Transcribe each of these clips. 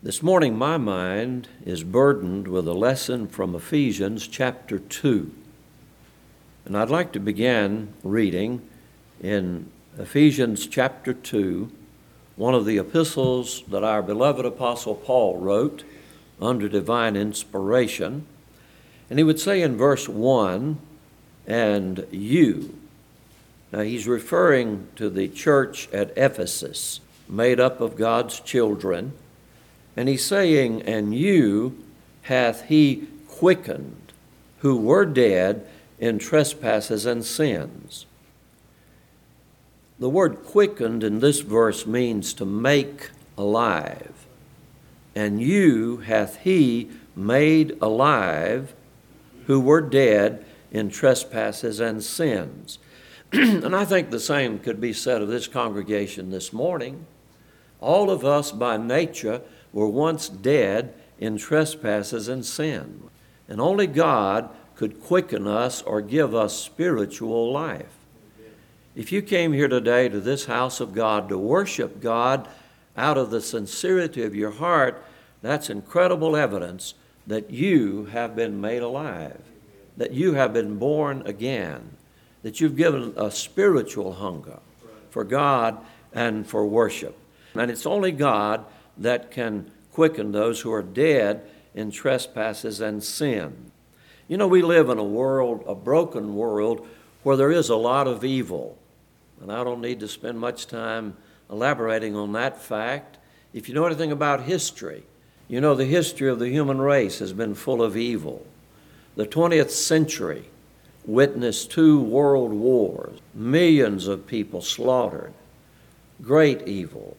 This morning, my mind is burdened with a lesson from Ephesians chapter 2. And I'd like to begin reading in Ephesians chapter 2, one of the epistles that our beloved Apostle Paul wrote under divine inspiration. And he would say in verse 1, and you. Now he's referring to the church at Ephesus, made up of God's children and he's saying, And you hath he quickened, who were dead in trespasses and sins. The word quickened in this verse means to make alive. And you hath he made alive who were dead in trespasses and sins. and I think the same could be said of this congregation this morning. All of us by nature were once dead in trespasses and sin, and only God could quicken us or give us spiritual life. If you came here today to this house of God to worship God out of the sincerity of your heart, that's incredible evidence that you have been made alive, that you have been born again, that you've given a spiritual hunger for God and for worship. And it's only God that can quicken those who are dead in trespasses and sin. You know, we live in a world, a broken world, where there is a lot of evil. And I don't need to spend much time elaborating on that fact. If you know anything about history, you know the history of the human race has been full of evil. The 20th century witnessed two world wars, millions of people slaughtered, great evil.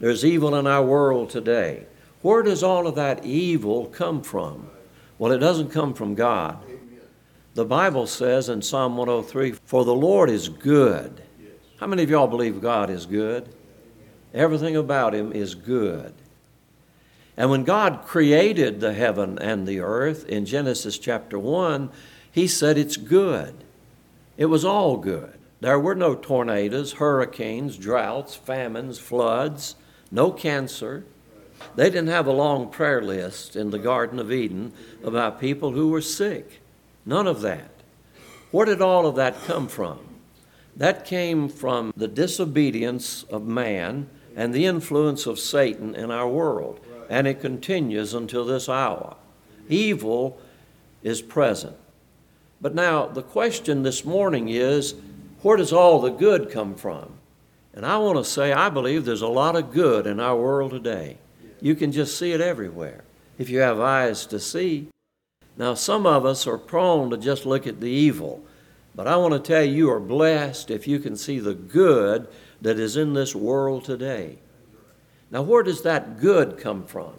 There's evil in our world today. Where does all of that evil come from? Well, it doesn't come from God. The Bible says in Psalm 103 For the Lord is good. How many of y'all believe God is good? Everything about Him is good. And when God created the heaven and the earth in Genesis chapter 1, He said it's good. It was all good. There were no tornadoes, hurricanes, droughts, famines, floods no cancer. They didn't have a long prayer list in the Garden of Eden about people who were sick. None of that. Where did all of that come from? That came from the disobedience of man and the influence of Satan in our world. And it continues until this hour. Evil is present. But now, the question this morning is where does all the good come from? And I want to say, I believe there's a lot of good in our world today. You can just see it everywhere if you have eyes to see. Now, some of us are prone to just look at the evil, but I want to tell you, you are blessed if you can see the good that is in this world today. Now, where does that good come from?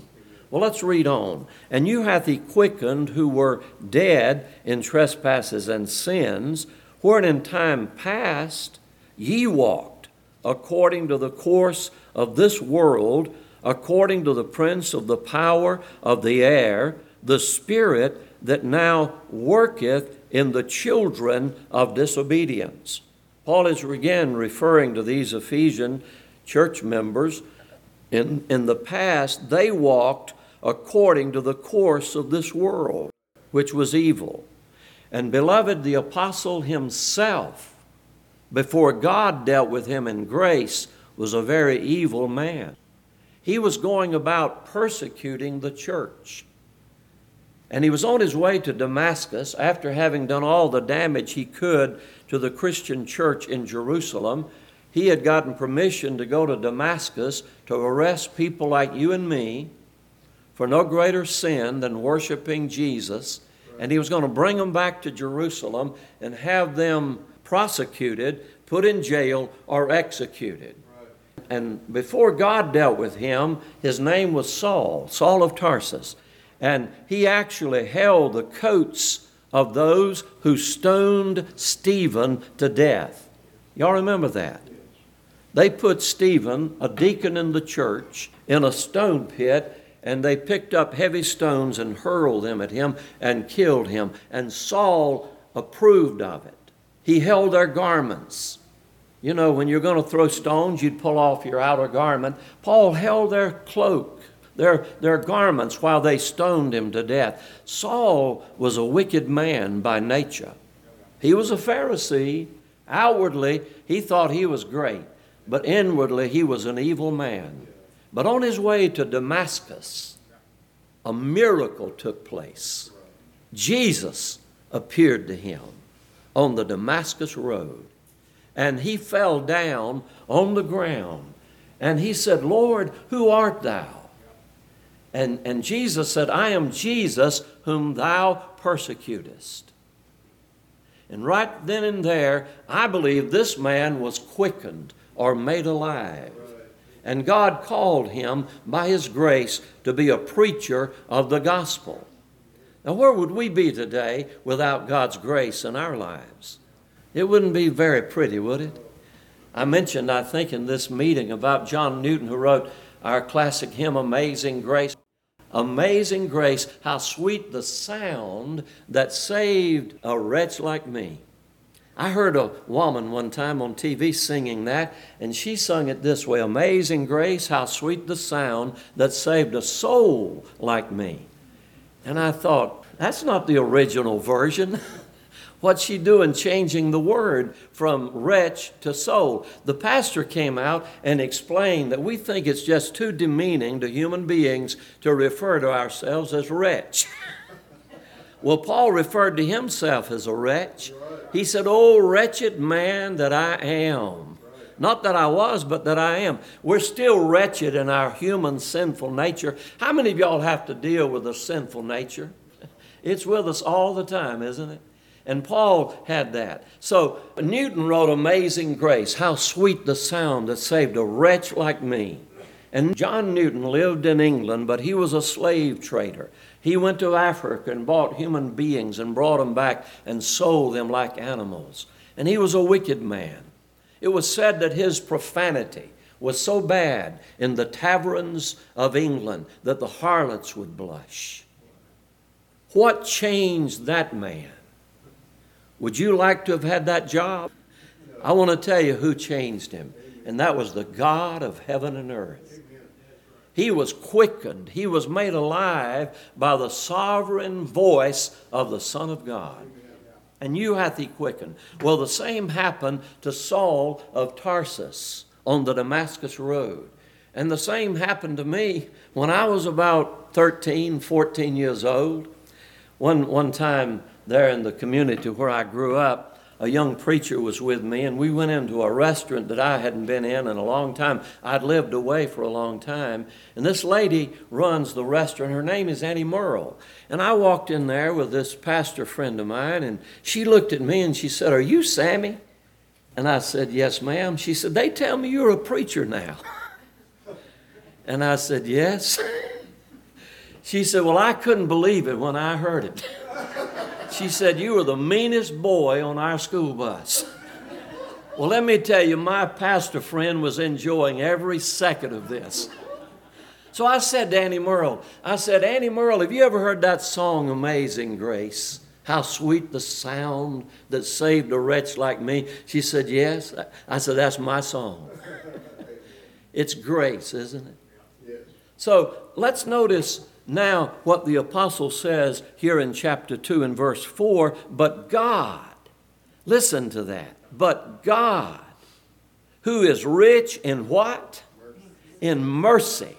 Well, let's read on. And you hath he quickened who were dead in trespasses and sins, wherein in time past ye walked according to the course of this world, according to the prince of the power of the air, the spirit that now worketh in the children of disobedience. Paul is again referring to these Ephesian church members. In, in the past, they walked according to the course of this world, which was evil. And beloved, the apostle himself before God dealt with him in grace, was a very evil man. He was going about persecuting the church. And he was on his way to Damascus after having done all the damage he could to the Christian church in Jerusalem. He had gotten permission to go to Damascus to arrest people like you and me for no greater sin than worshiping Jesus. And he was going to bring them back to Jerusalem and have them prosecuted, put in jail, or executed. And before God dealt with him, his name was Saul, Saul of Tarsus. And he actually held the coats of those who stoned Stephen to death. Y'all remember that? They put Stephen, a deacon in the church, in a stone pit, and they picked up heavy stones and hurled them at him and killed him. And Saul approved of it. He held their garments. You know, when you're going to throw stones, you'd pull off your outer garment. Paul held their cloak, their, their garments while they stoned him to death. Saul was a wicked man by nature. He was a Pharisee. Outwardly, he thought he was great, but inwardly, he was an evil man. But on his way to Damascus, a miracle took place. Jesus appeared to him on the Damascus road, and he fell down on the ground, and he said, Lord, who art thou? And, and Jesus said, I am Jesus whom thou persecutest. And right then and there, I believe this man was quickened or made alive. And God called him by his grace to be a preacher of the gospel. Now, where would we be today without God's grace in our lives? It wouldn't be very pretty, would it? I mentioned, I think, in this meeting about John Newton, who wrote our classic hymn, Amazing Grace. Amazing grace, how sweet the sound that saved a wretch like me. I heard a woman one time on TV singing that, and she sung it this way Amazing grace, how sweet the sound that saved a soul like me. And I thought, that's not the original version. What's she doing changing the word from wretch to soul? The pastor came out and explained that we think it's just too demeaning to human beings to refer to ourselves as wretch. well, Paul referred to himself as a wretch. He said, Oh, wretched man that I am. Not that I was, but that I am. We're still wretched in our human sinful nature. How many of y'all have to deal with a sinful nature? It's with us all the time, isn't it? And Paul had that. So Newton wrote Amazing Grace. How sweet the sound that saved a wretch like me. And John Newton lived in England, but he was a slave trader. He went to Africa and bought human beings and brought them back and sold them like animals. And he was a wicked man. It was said that his profanity was so bad in the taverns of England that the harlots would blush. What changed that man? Would you like to have had that job? I want to tell you who changed him, and that was the God of heaven and earth. He was quickened, he was made alive by the sovereign voice of the Son of God. And you hath he quickened. Well, the same happened to Saul of Tarsus on the Damascus Road. And the same happened to me when I was about 13, 14 years old. One, one time, there in the community where I grew up, a young preacher was with me, and we went into a restaurant that I hadn't been in in a long time. I'd lived away for a long time. And this lady runs the restaurant. Her name is Annie Merle. And I walked in there with this pastor friend of mine, and she looked at me and she said, Are you Sammy? And I said, Yes, ma'am. She said, They tell me you're a preacher now. and I said, Yes. she said, Well, I couldn't believe it when I heard it. She said, You were the meanest boy on our school bus. Well, let me tell you, my pastor friend was enjoying every second of this. So I said to Annie Merle, I said, Annie Merle, have you ever heard that song, Amazing Grace? How sweet the sound that saved a wretch like me. She said, Yes. I said, That's my song. It's grace, isn't it? Yes. So let's notice now what the apostle says here in chapter 2 and verse 4 but God, listen to that, but God, who is rich in what? In mercy.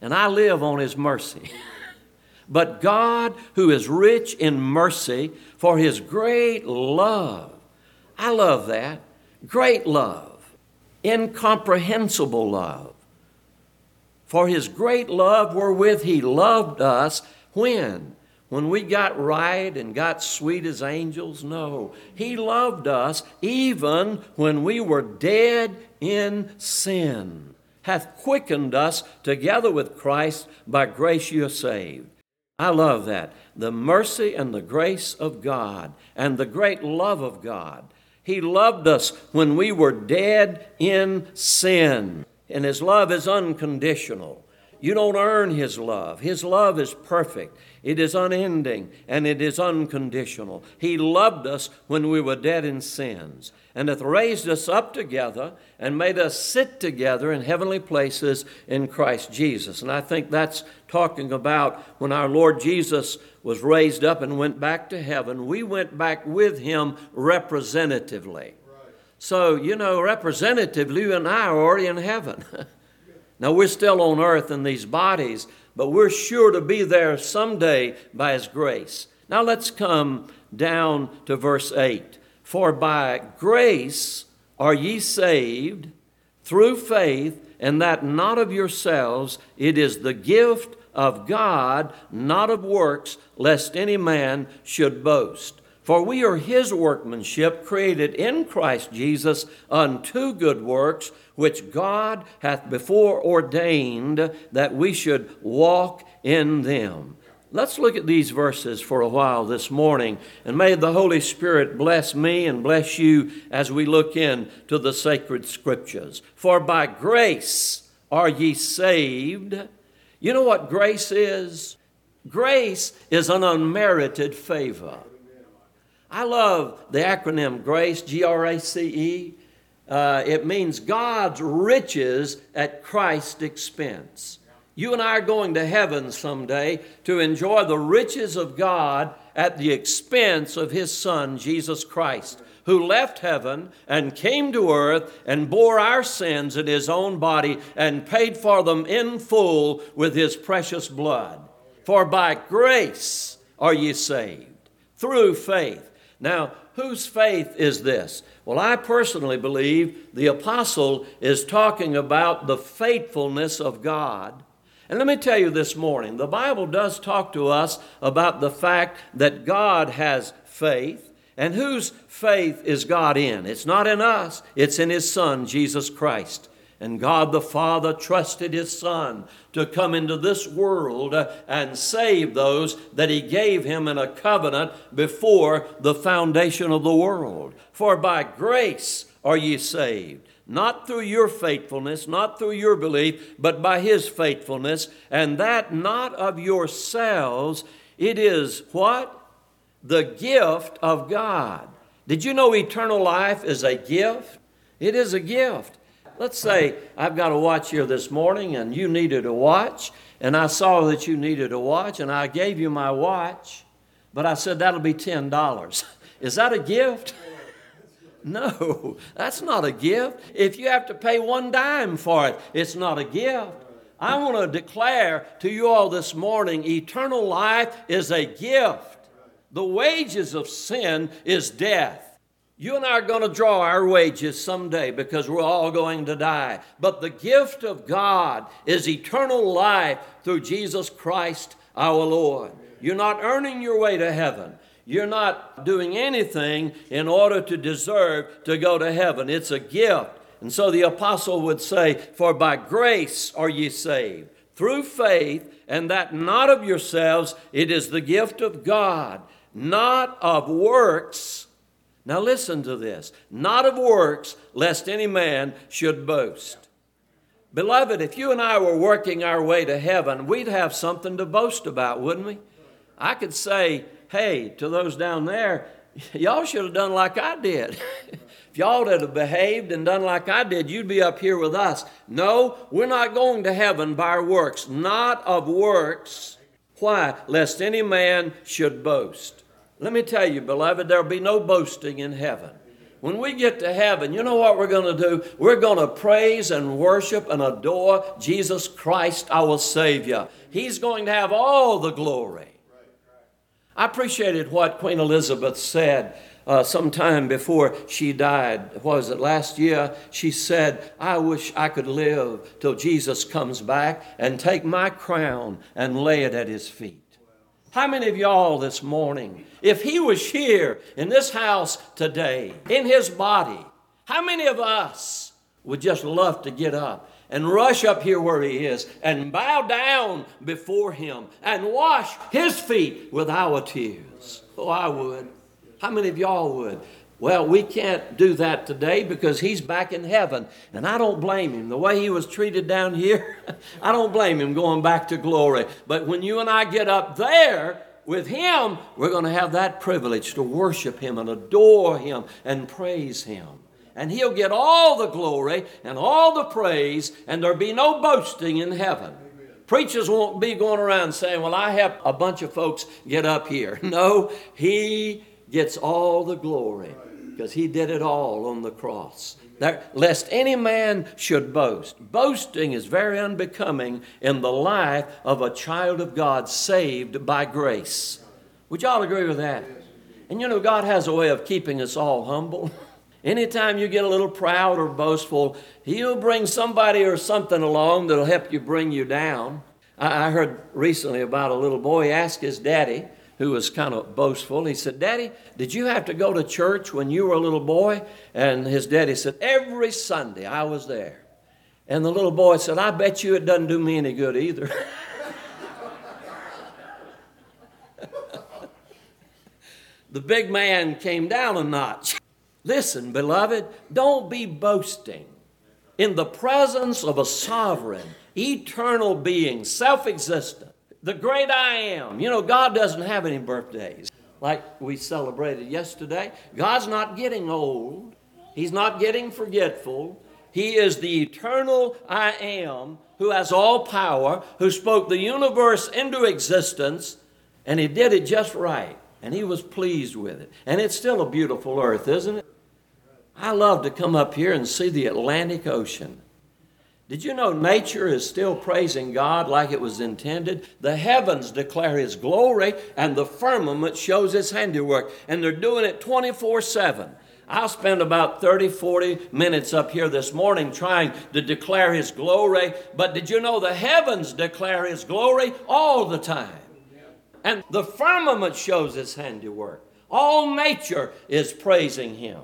And I live on his mercy. but God, who is rich in mercy for his great love. I love that. Great love. Incomprehensible love for his great love wherewith he loved us when? When we got right and got sweet as angels? No. He loved us even when we were dead in sin, hath quickened us together with Christ, by grace you are saved. I love that. The mercy and the grace of God and the great love of God. He loved us when we were dead in sin and His love is unconditional. You don't earn His love. His love is perfect, it is unending, and it is unconditional. He loved us when we were dead in sins, and hath raised us up together and made us sit together in heavenly places in Christ Jesus. And I think that's talking about when our Lord Jesus was raised up and went back to heaven, we went back with Him representatively. So, you know, representatively, you and I are already in heaven. Now, we're still on earth in these bodies, but we're sure to be there someday by His grace. Now, let's come down to verse 8. For by grace are ye saved through faith, and that not of yourselves, it is the gift of God, not of works, lest any man should boast. For we are his workmanship, created in Christ Jesus unto good works, which God hath before ordained that we should walk in them. Let's look at these verses for a while this morning, and may the Holy Spirit bless me and bless you as we look into the sacred scriptures. For by grace are ye saved. You know what grace is? Grace is an unmerited favor. I love the acronym GRACE, G R A C E. Uh, it means God's riches at Christ's expense. You and I are going to heaven someday to enjoy the riches of God at the expense of His Son, Jesus Christ, who left heaven and came to earth and bore our sins in His own body and paid for them in full with His precious blood. For by grace are ye saved, through faith. Now, whose faith is this? Well, I personally believe the apostle is talking about the faithfulness of God. And let me tell you this morning the Bible does talk to us about the fact that God has faith. And whose faith is God in? It's not in us, it's in His Son, Jesus Christ. And God the Father trusted His Son to come into this world and save those that He gave Him in a covenant before the foundation of the world. For by grace are ye saved, not through your faithfulness, not through your belief, but by His faithfulness, and that not of yourselves. It is what? The gift of God. Did you know eternal life is a gift? It is a gift. Let's say I've got a watch here this morning and you needed a watch, and I saw that you needed a watch, and I gave you my watch, but I said that'll be $10. Is that a gift? No, that's not a gift. If you have to pay one dime for it, it's not a gift. I want to declare to you all this morning eternal life is a gift. The wages of sin is death. You and I are going to draw our wages someday because we're all going to die. But the gift of God is eternal life through Jesus Christ our Lord. You're not earning your way to heaven. You're not doing anything in order to deserve to go to heaven. It's a gift. And so the apostle would say, For by grace are ye saved, through faith, and that not of yourselves, it is the gift of God, not of works now listen to this not of works, lest any man should boast. Beloved, if you and I were working our way to heaven, we'd have something to boast about, wouldn't we? I could say, hey, to those down there, y'all should have done like I did. if y'all had behaved and done like I did, you'd be up here with us. No, we're not going to heaven by our works, not of works. Why? Lest any man should boast. Let me tell you, beloved, there'll be no boasting in heaven. When we get to heaven, you know what we're going to do? We're going to praise and worship and adore Jesus Christ, our Savior. He's going to have all the glory. I appreciated what Queen Elizabeth said uh, sometime before she died. What was it last year? She said, I wish I could live till Jesus comes back and take my crown and lay it at his feet. How many of y'all this morning, if he was here in this house today, in his body, how many of us would just love to get up and rush up here where he is and bow down before him and wash his feet with our tears? Oh, I would. How many of y'all would? Well, we can't do that today because he's back in heaven. And I don't blame him. The way he was treated down here, I don't blame him going back to glory. But when you and I get up there with him, we're going to have that privilege to worship him and adore him and praise him. And he'll get all the glory and all the praise, and there'll be no boasting in heaven. Preachers won't be going around saying, Well, I have a bunch of folks get up here. No, he gets all the glory because he did it all on the cross. There, lest any man should boast. Boasting is very unbecoming in the life of a child of God saved by grace. Would y'all agree with that? And you know, God has a way of keeping us all humble. Anytime you get a little proud or boastful, He'll bring somebody or something along that'll help you bring you down. I, I heard recently about a little boy ask his daddy, who was kind of boastful. He said, Daddy, did you have to go to church when you were a little boy? And his daddy said, Every Sunday I was there. And the little boy said, I bet you it doesn't do me any good either. the big man came down a notch. Listen, beloved, don't be boasting in the presence of a sovereign, eternal being, self existent the great I am. You know, God doesn't have any birthdays like we celebrated yesterday. God's not getting old, He's not getting forgetful. He is the eternal I am who has all power, who spoke the universe into existence, and He did it just right. And He was pleased with it. And it's still a beautiful earth, isn't it? I love to come up here and see the Atlantic Ocean. Did you know nature is still praising God like it was intended? The heavens declare His glory, and the firmament shows His handiwork, and they're doing it 24 7. I'll spend about 30, 40 minutes up here this morning trying to declare His glory, but did you know the heavens declare His glory all the time? And the firmament shows His handiwork. All nature is praising Him.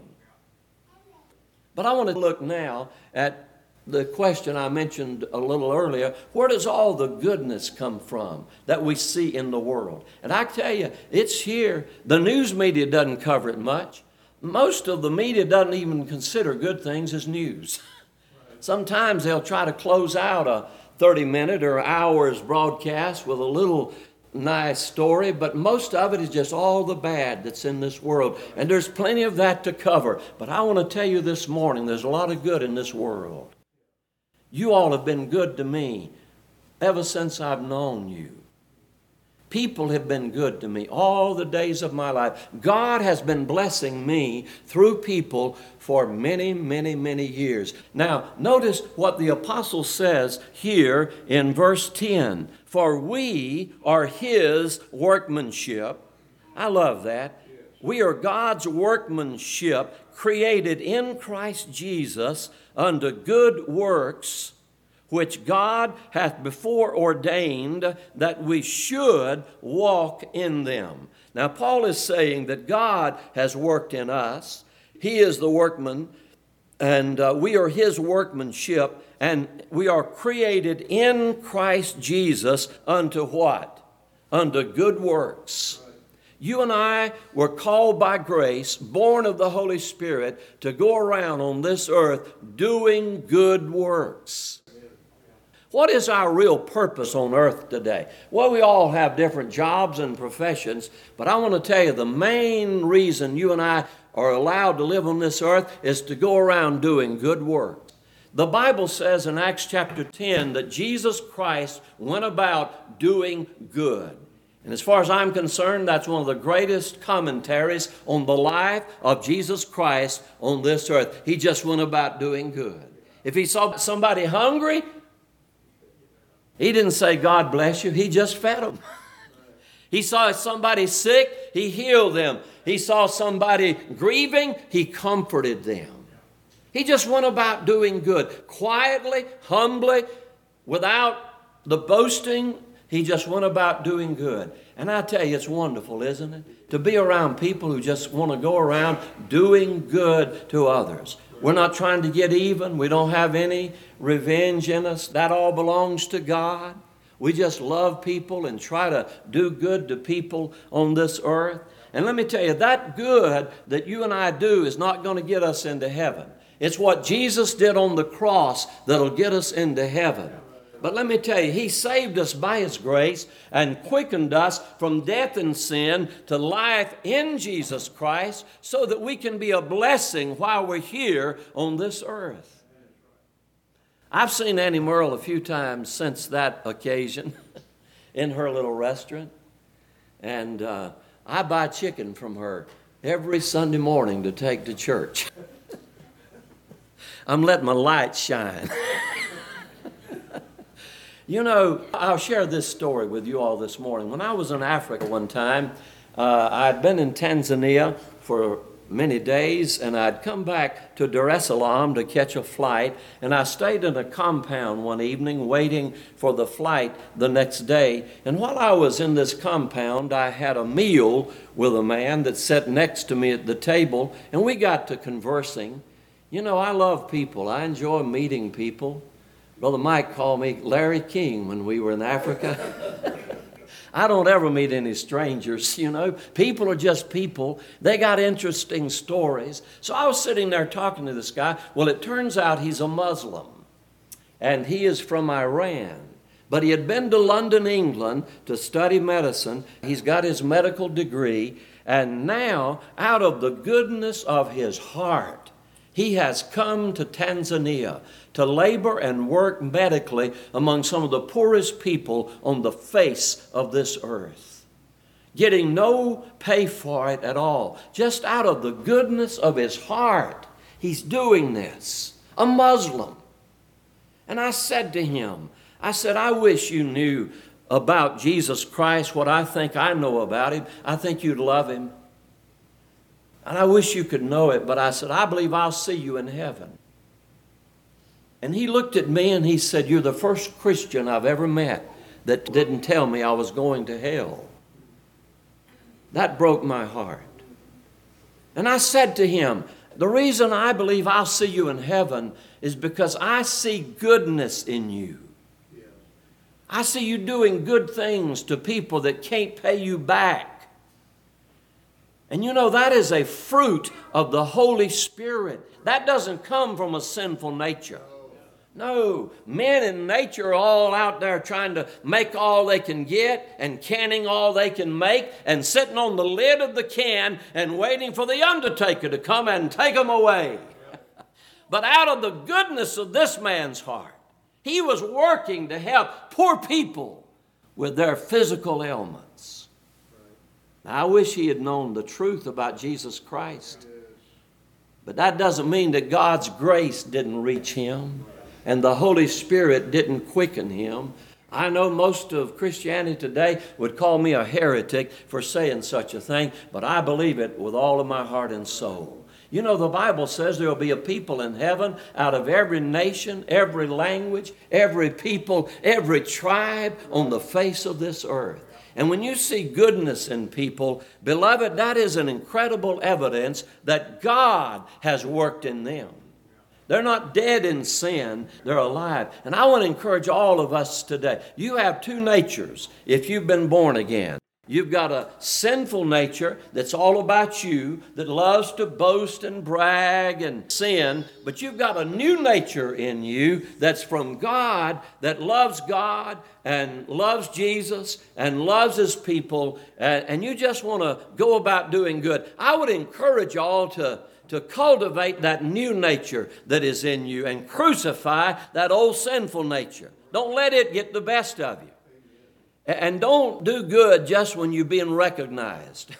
But I want to look now at the question I mentioned a little earlier where does all the goodness come from that we see in the world? And I tell you, it's here. The news media doesn't cover it much. Most of the media doesn't even consider good things as news. Sometimes they'll try to close out a 30 minute or hour's broadcast with a little nice story, but most of it is just all the bad that's in this world. And there's plenty of that to cover. But I want to tell you this morning there's a lot of good in this world. You all have been good to me ever since I've known you. People have been good to me all the days of my life. God has been blessing me through people for many, many, many years. Now, notice what the apostle says here in verse 10 For we are his workmanship. I love that. We are God's workmanship created in Christ Jesus unto good works which God hath before ordained that we should walk in them. Now, Paul is saying that God has worked in us. He is the workman, and uh, we are His workmanship, and we are created in Christ Jesus unto what? Unto good works you and I were called by grace, born of the Holy Spirit, to go around on this earth doing good works. What is our real purpose on earth today? Well, we all have different jobs and professions, but I want to tell you the main reason you and I are allowed to live on this earth is to go around doing good works. The Bible says in Acts chapter 10 that Jesus Christ went about doing good. And as far as I'm concerned, that's one of the greatest commentaries on the life of Jesus Christ on this earth. He just went about doing good. If he saw somebody hungry, he didn't say, God bless you, he just fed them. he saw somebody sick, he healed them. He saw somebody grieving, he comforted them. He just went about doing good, quietly, humbly, without the boasting he just went about doing good. And I tell you, it's wonderful, isn't it? To be around people who just want to go around doing good to others. We're not trying to get even. We don't have any revenge in us. That all belongs to God. We just love people and try to do good to people on this earth. And let me tell you, that good that you and I do is not going to get us into heaven. It's what Jesus did on the cross that'll get us into heaven. But let me tell you, He saved us by His grace and quickened us from death and sin to life in Jesus Christ so that we can be a blessing while we're here on this earth. I've seen Annie Merle a few times since that occasion in her little restaurant. And uh, I buy chicken from her every Sunday morning to take to church. I'm letting my light shine. You know, I'll share this story with you all this morning. When I was in Africa one time, uh, I'd been in Tanzania for many days, and I'd come back to Dar es Salaam to catch a flight, and I stayed in a compound one evening waiting for the flight the next day. And while I was in this compound, I had a meal with a man that sat next to me at the table, and we got to conversing. You know, I love people, I enjoy meeting people. Brother Mike called me Larry King when we were in Africa. I don't ever meet any strangers, you know. People are just people. They got interesting stories. So I was sitting there talking to this guy. Well, it turns out he's a Muslim, and he is from Iran. But he had been to London, England to study medicine. He's got his medical degree. And now, out of the goodness of his heart, he has come to Tanzania to labor and work medically among some of the poorest people on the face of this earth, getting no pay for it at all. Just out of the goodness of his heart, he's doing this. A Muslim. And I said to him, I said, I wish you knew about Jesus Christ what I think I know about him. I think you'd love him. And I wish you could know it, but I said, I believe I'll see you in heaven. And he looked at me and he said, You're the first Christian I've ever met that didn't tell me I was going to hell. That broke my heart. And I said to him, The reason I believe I'll see you in heaven is because I see goodness in you. I see you doing good things to people that can't pay you back. And you know, that is a fruit of the Holy Spirit. That doesn't come from a sinful nature. No, men in nature are all out there trying to make all they can get and canning all they can make and sitting on the lid of the can and waiting for the undertaker to come and take them away. but out of the goodness of this man's heart, he was working to help poor people with their physical ailments. I wish he had known the truth about Jesus Christ. But that doesn't mean that God's grace didn't reach him and the Holy Spirit didn't quicken him. I know most of Christianity today would call me a heretic for saying such a thing, but I believe it with all of my heart and soul. You know, the Bible says there will be a people in heaven out of every nation, every language, every people, every tribe on the face of this earth. And when you see goodness in people, beloved, that is an incredible evidence that God has worked in them. They're not dead in sin, they're alive. And I want to encourage all of us today. You have two natures if you've been born again. You've got a sinful nature that's all about you, that loves to boast and brag and sin, but you've got a new nature in you that's from God, that loves God and loves Jesus and loves His people, and, you just want to go about doing good. I would encourage y'all to to cultivate that new nature that is in you and crucify that old sinful nature. Don't let it get the best of you. And don't do good just when you're being recognized.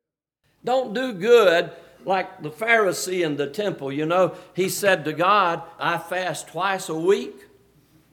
don't do good like the Pharisee in the temple. You know, he said to God, I fast twice a week,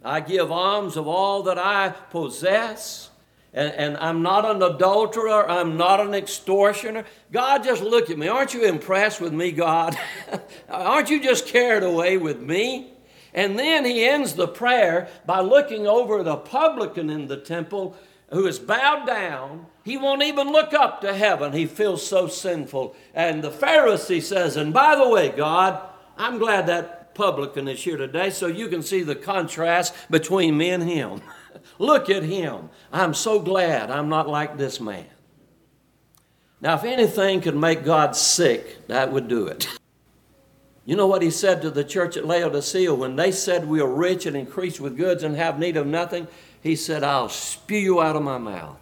I give alms of all that I possess and, and I'm not an adulterer, I'm not an extortioner. God, just look at me. Aren't you impressed with me, God? Aren't you just carried away with me? And then he ends the prayer by looking over the publican in the temple who is bowed down. He won't even look up to heaven. He feels so sinful. And the Pharisee says, And by the way, God, I'm glad that publican is here today so you can see the contrast between me and him. Look at him. I'm so glad I'm not like this man. Now, if anything could make God sick, that would do it. You know what he said to the church at Laodicea when they said we are rich and increased with goods and have need of nothing? He said, I'll spew you out of my mouth.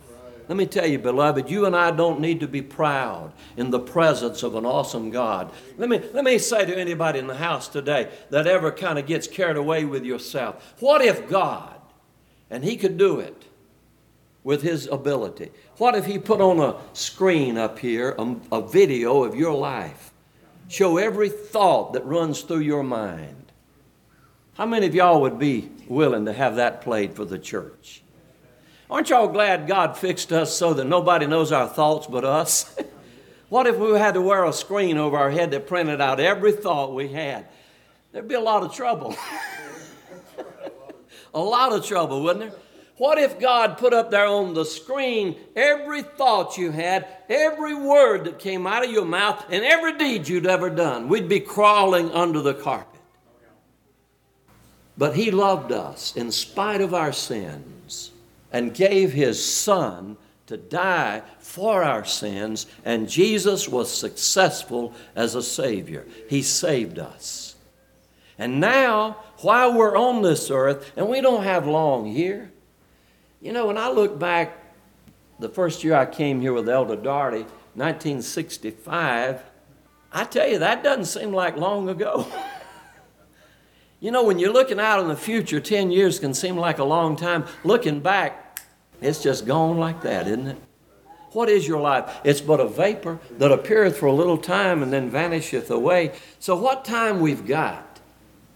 Let me tell you, beloved, you and I don't need to be proud in the presence of an awesome God. Let me, let me say to anybody in the house today that ever kind of gets carried away with yourself what if God, and He could do it with His ability, what if He put on a screen up here a, a video of your life? Show every thought that runs through your mind. How many of y'all would be willing to have that played for the church? Aren't y'all glad God fixed us so that nobody knows our thoughts but us? what if we had to wear a screen over our head that printed out every thought we had? There'd be a lot of trouble. a lot of trouble, wouldn't there? What if God put up there on the screen every thought you had, every word that came out of your mouth, and every deed you'd ever done? We'd be crawling under the carpet. But He loved us in spite of our sins and gave His Son to die for our sins, and Jesus was successful as a Savior. He saved us. And now, while we're on this earth, and we don't have long here, you know, when I look back, the first year I came here with Elder Darty, 1965, I tell you, that doesn't seem like long ago. you know, when you're looking out in the future, 10 years can seem like a long time. Looking back, it's just gone like that, isn't it? What is your life? It's but a vapor that appeareth for a little time and then vanisheth away. So, what time we've got,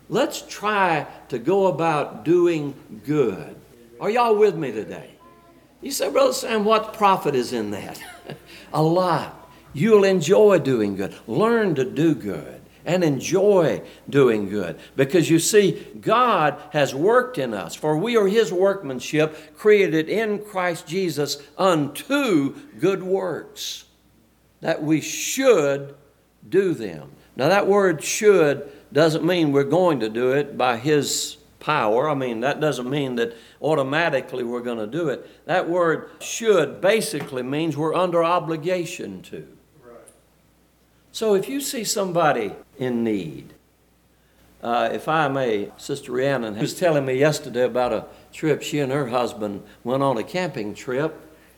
let's try to go about doing good. Are y'all with me today? You say, Brother Sam, what profit is in that? a lot. You'll enjoy doing good. Learn to do good and enjoy doing good. Because you see, God has worked in us, for we are His workmanship, created in Christ Jesus unto good works, that we should do them. Now, that word should doesn't mean we're going to do it by His power. I mean, that doesn't mean that automatically we're going to do it. That word should basically means we're under obligation to. Right. So if you see somebody in need, uh, if I may, Sister Rhiannon was telling me yesterday about a trip she and her husband went on a camping trip,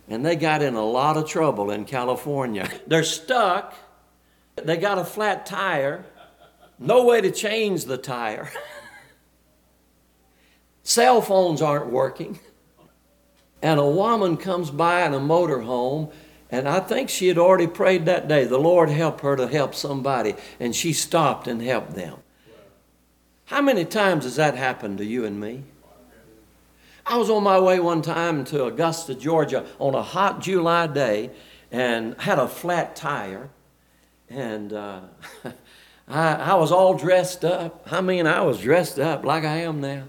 and they got in a lot of trouble in California. They're stuck. They got a flat tire, no way to change the tire. Cell phones aren't working. And a woman comes by in a motor home, and I think she had already prayed that day, the Lord help her to help somebody, and she stopped and helped them. How many times has that happened to you and me? I was on my way one time to Augusta, Georgia on a hot July day and had a flat tire. And uh, I, I was all dressed up. I mean, I was dressed up like I am now.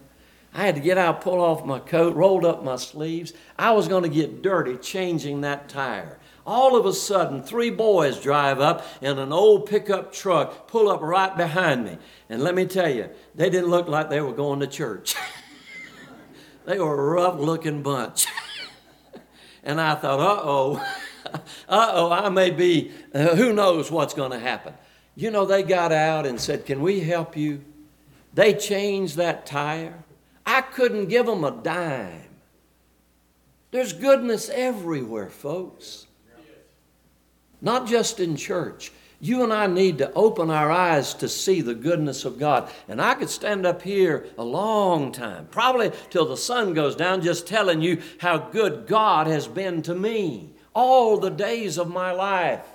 I had to get out, pull off my coat, rolled up my sleeves. I was going to get dirty changing that tire. All of a sudden, three boys drive up in an old pickup truck, pull up right behind me. And let me tell you, they didn't look like they were going to church. they were a rough looking bunch. and I thought, uh oh, uh oh, I may be, uh, who knows what's going to happen. You know, they got out and said, Can we help you? They changed that tire. I couldn't give them a dime. There's goodness everywhere, folks. Not just in church. You and I need to open our eyes to see the goodness of God. And I could stand up here a long time, probably till the sun goes down, just telling you how good God has been to me all the days of my life.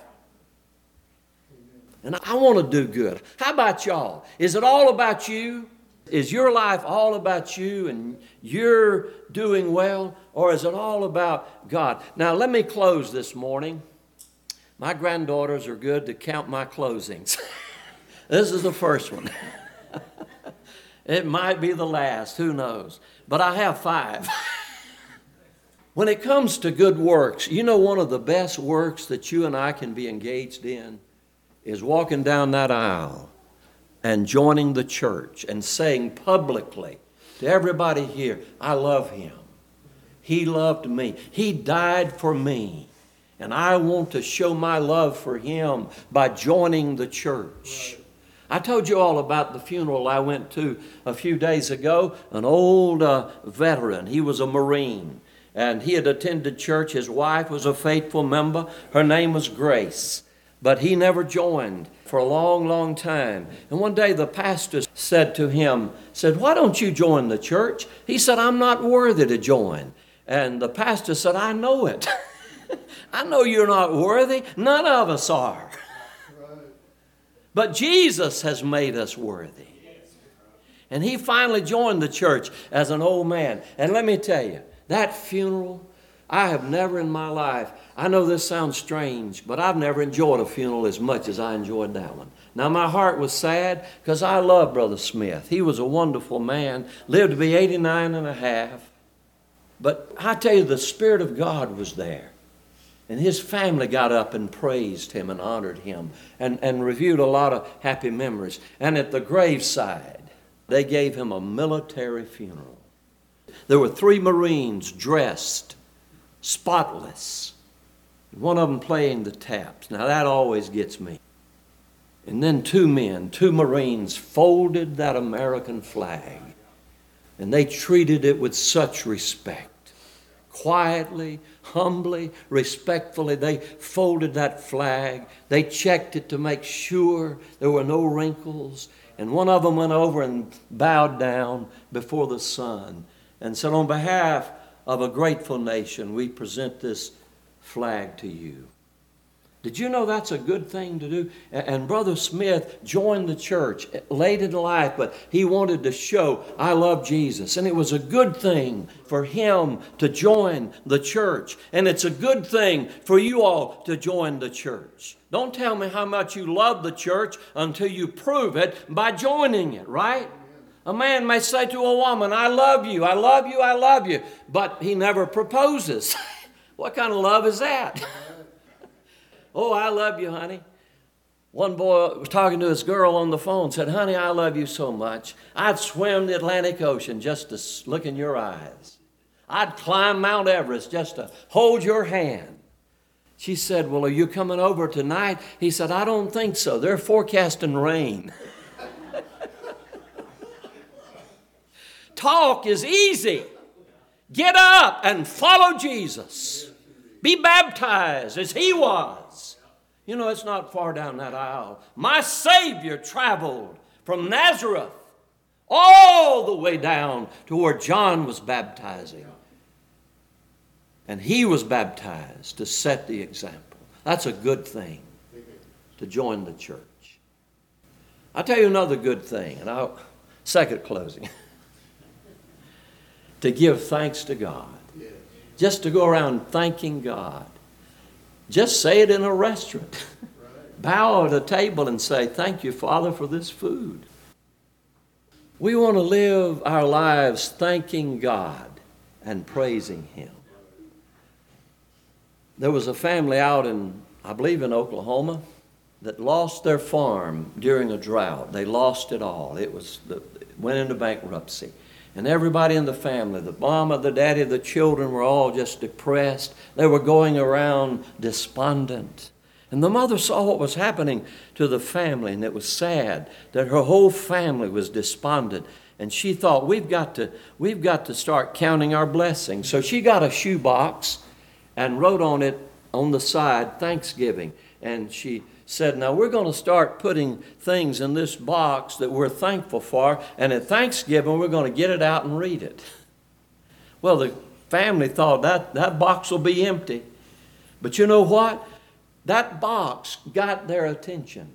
And I want to do good. How about y'all? Is it all about you? Is your life all about you and you're doing well, or is it all about God? Now, let me close this morning. My granddaughters are good to count my closings. this is the first one. it might be the last, who knows? But I have five. when it comes to good works, you know, one of the best works that you and I can be engaged in is walking down that aisle and joining the church and saying publicly to everybody here, I love him. He loved me. He died for me. And I want to show my love for him by joining the church. I told you all about the funeral I went to a few days ago. An old uh, veteran, he was a Marine, and he had attended church. His wife was a faithful member. Her name was Grace, but he never joined for a long, long time. And one day the pastor said to him, said, "Why don't you join the church?" He said, "I'm not worthy to join." And the pastor said, "I know it." I know you're not worthy. None of us are. But Jesus has made us worthy. And he finally joined the church as an old man. And let me tell you, that funeral, I have never in my life, I know this sounds strange, but I've never enjoyed a funeral as much as I enjoyed that one. Now, my heart was sad because I love Brother Smith. He was a wonderful man, lived to be 89 and a half. But I tell you, the Spirit of God was there. And his family got up and praised him and honored him and, and reviewed a lot of happy memories. And at the graveside, they gave him a military funeral. There were three Marines dressed, spotless, one of them playing the taps. Now that always gets me. And then two men, two Marines, folded that American flag and they treated it with such respect quietly, humbly, respectfully. They folded that flag. They checked it to make sure there were no wrinkles. And one of them went over and bowed down before the son and said, On behalf of a grateful nation, we present this flag to you. Did you know that's a good thing to do? And Brother Smith joined the church late in life, but he wanted to show, I love Jesus. And it was a good thing for him to join the church. And it's a good thing for you all to join the church. Don't tell me how much you love the church until you prove it by joining it, right? A man may say to a woman, I love you, I love you, I love you, but he never proposes. what kind of love is that? Oh, I love you, honey. One boy was talking to his girl on the phone, said, Honey, I love you so much. I'd swim the Atlantic Ocean just to look in your eyes. I'd climb Mount Everest just to hold your hand. She said, Well, are you coming over tonight? He said, I don't think so. They're forecasting rain. Talk is easy. Get up and follow Jesus. Be baptized as he was. You know, it's not far down that aisle. My Savior traveled from Nazareth all the way down to where John was baptizing. And he was baptized to set the example. That's a good thing to join the church. I'll tell you another good thing, and I'll, second closing. to give thanks to God. Just to go around thanking God. Just say it in a restaurant. Bow at a table and say, Thank you, Father, for this food. We want to live our lives thanking God and praising Him. There was a family out in, I believe, in Oklahoma that lost their farm during a drought. They lost it all. It was it went into bankruptcy. And everybody in the family, the mama, the daddy, the children were all just depressed. They were going around despondent. And the mother saw what was happening to the family, and it was sad that her whole family was despondent. And she thought, we've got to, we've got to start counting our blessings. So she got a shoebox and wrote on it on the side, Thanksgiving. And she said, Now we're going to start putting things in this box that we're thankful for, and at Thanksgiving we're going to get it out and read it. Well, the family thought that, that box will be empty. But you know what? That box got their attention.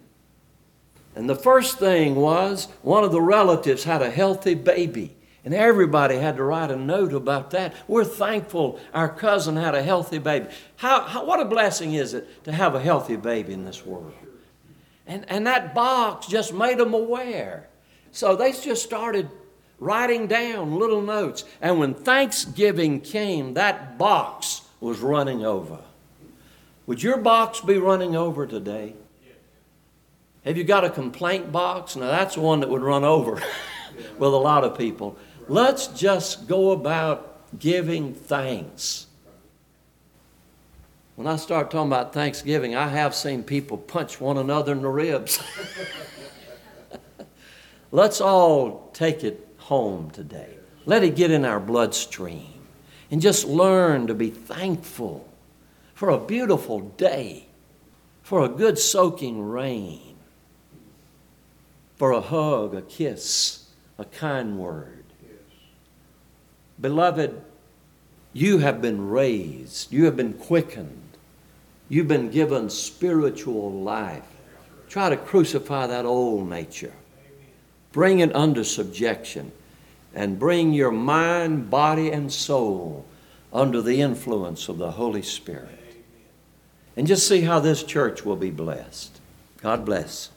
And the first thing was one of the relatives had a healthy baby. And everybody had to write a note about that. We're thankful our cousin had a healthy baby. How, how, what a blessing is it to have a healthy baby in this world? And, and that box just made them aware. So they just started writing down little notes. And when Thanksgiving came, that box was running over. Would your box be running over today? Have you got a complaint box? Now, that's one that would run over with a lot of people. Let's just go about giving thanks. When I start talking about Thanksgiving, I have seen people punch one another in the ribs. Let's all take it home today. Let it get in our bloodstream and just learn to be thankful for a beautiful day, for a good soaking rain, for a hug, a kiss, a kind word. Beloved, you have been raised, you have been quickened, you've been given spiritual life. Try to crucify that old nature, bring it under subjection, and bring your mind, body, and soul under the influence of the Holy Spirit. And just see how this church will be blessed. God bless.